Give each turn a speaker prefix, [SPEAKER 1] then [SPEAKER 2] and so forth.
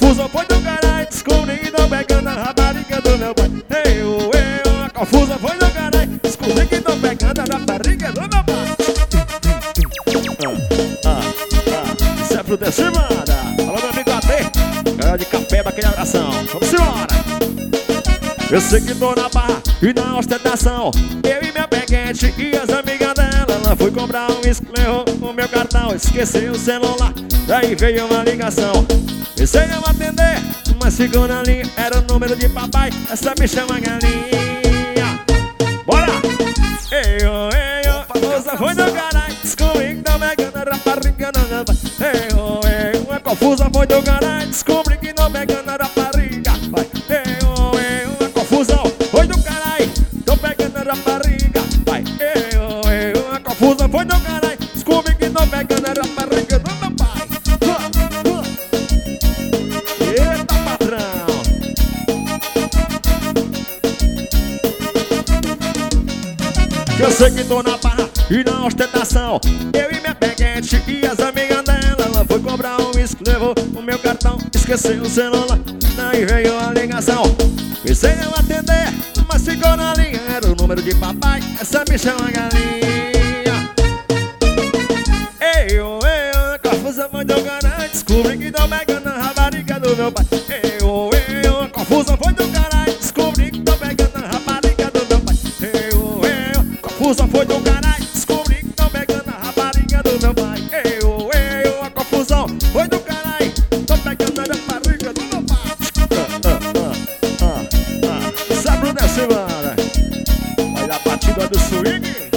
[SPEAKER 1] confusão foi do caralho tô pegando a rapariga do meu pai. Eu, eu, a confusão foi do caralho tô pegando a rapariga do meu pai. Ah, ah, ah, Isso é pro Decimada Alô meu amigo AT Cara de café daquele abração. Vamos embora. Eu sei que tô na barra e na ostentação. Eu e minha peguete e as amigas dela Ela foi comprar um esclerro o meu cartão. Esqueceu o celular, daí veio uma ligação Pensei em atender, mas ficou na linha Era o número de papai, essa me chama galinha. Bora! Ei, oh, ei, a moça foi do caralho Descobri que tá pegando a rapariga não, não, Ei, oh, ei, uma confusa foi do caralho Descobri que não pegando a rapariga Vai, ei, oh, ei, uma confusão foi do caralho Tô pegando a rapariga Vai, ei, oh, ei, uma confusão foi do caralho eu sei que tô na barra e na ostentação. Eu e minha peguete e as amigas dela Ela foi cobrar um whisky, levou o meu cartão Esqueceu o celular, daí veio a ligação. Pensei em atender, mas ficou na linha Era o número de papai, essa me chama galinha. Ei, eu, eu, confusão foi do caralho Descobri que tô pegando a rapariga do meu pai. Ei, do caralho, descobri que tão pegando a rapariga do meu pai. Ei, oi, ei, a confusão foi do caralho, tô pegando a rapariga do meu pai. Ah, ah, ah, ah, Olha a batida do swing.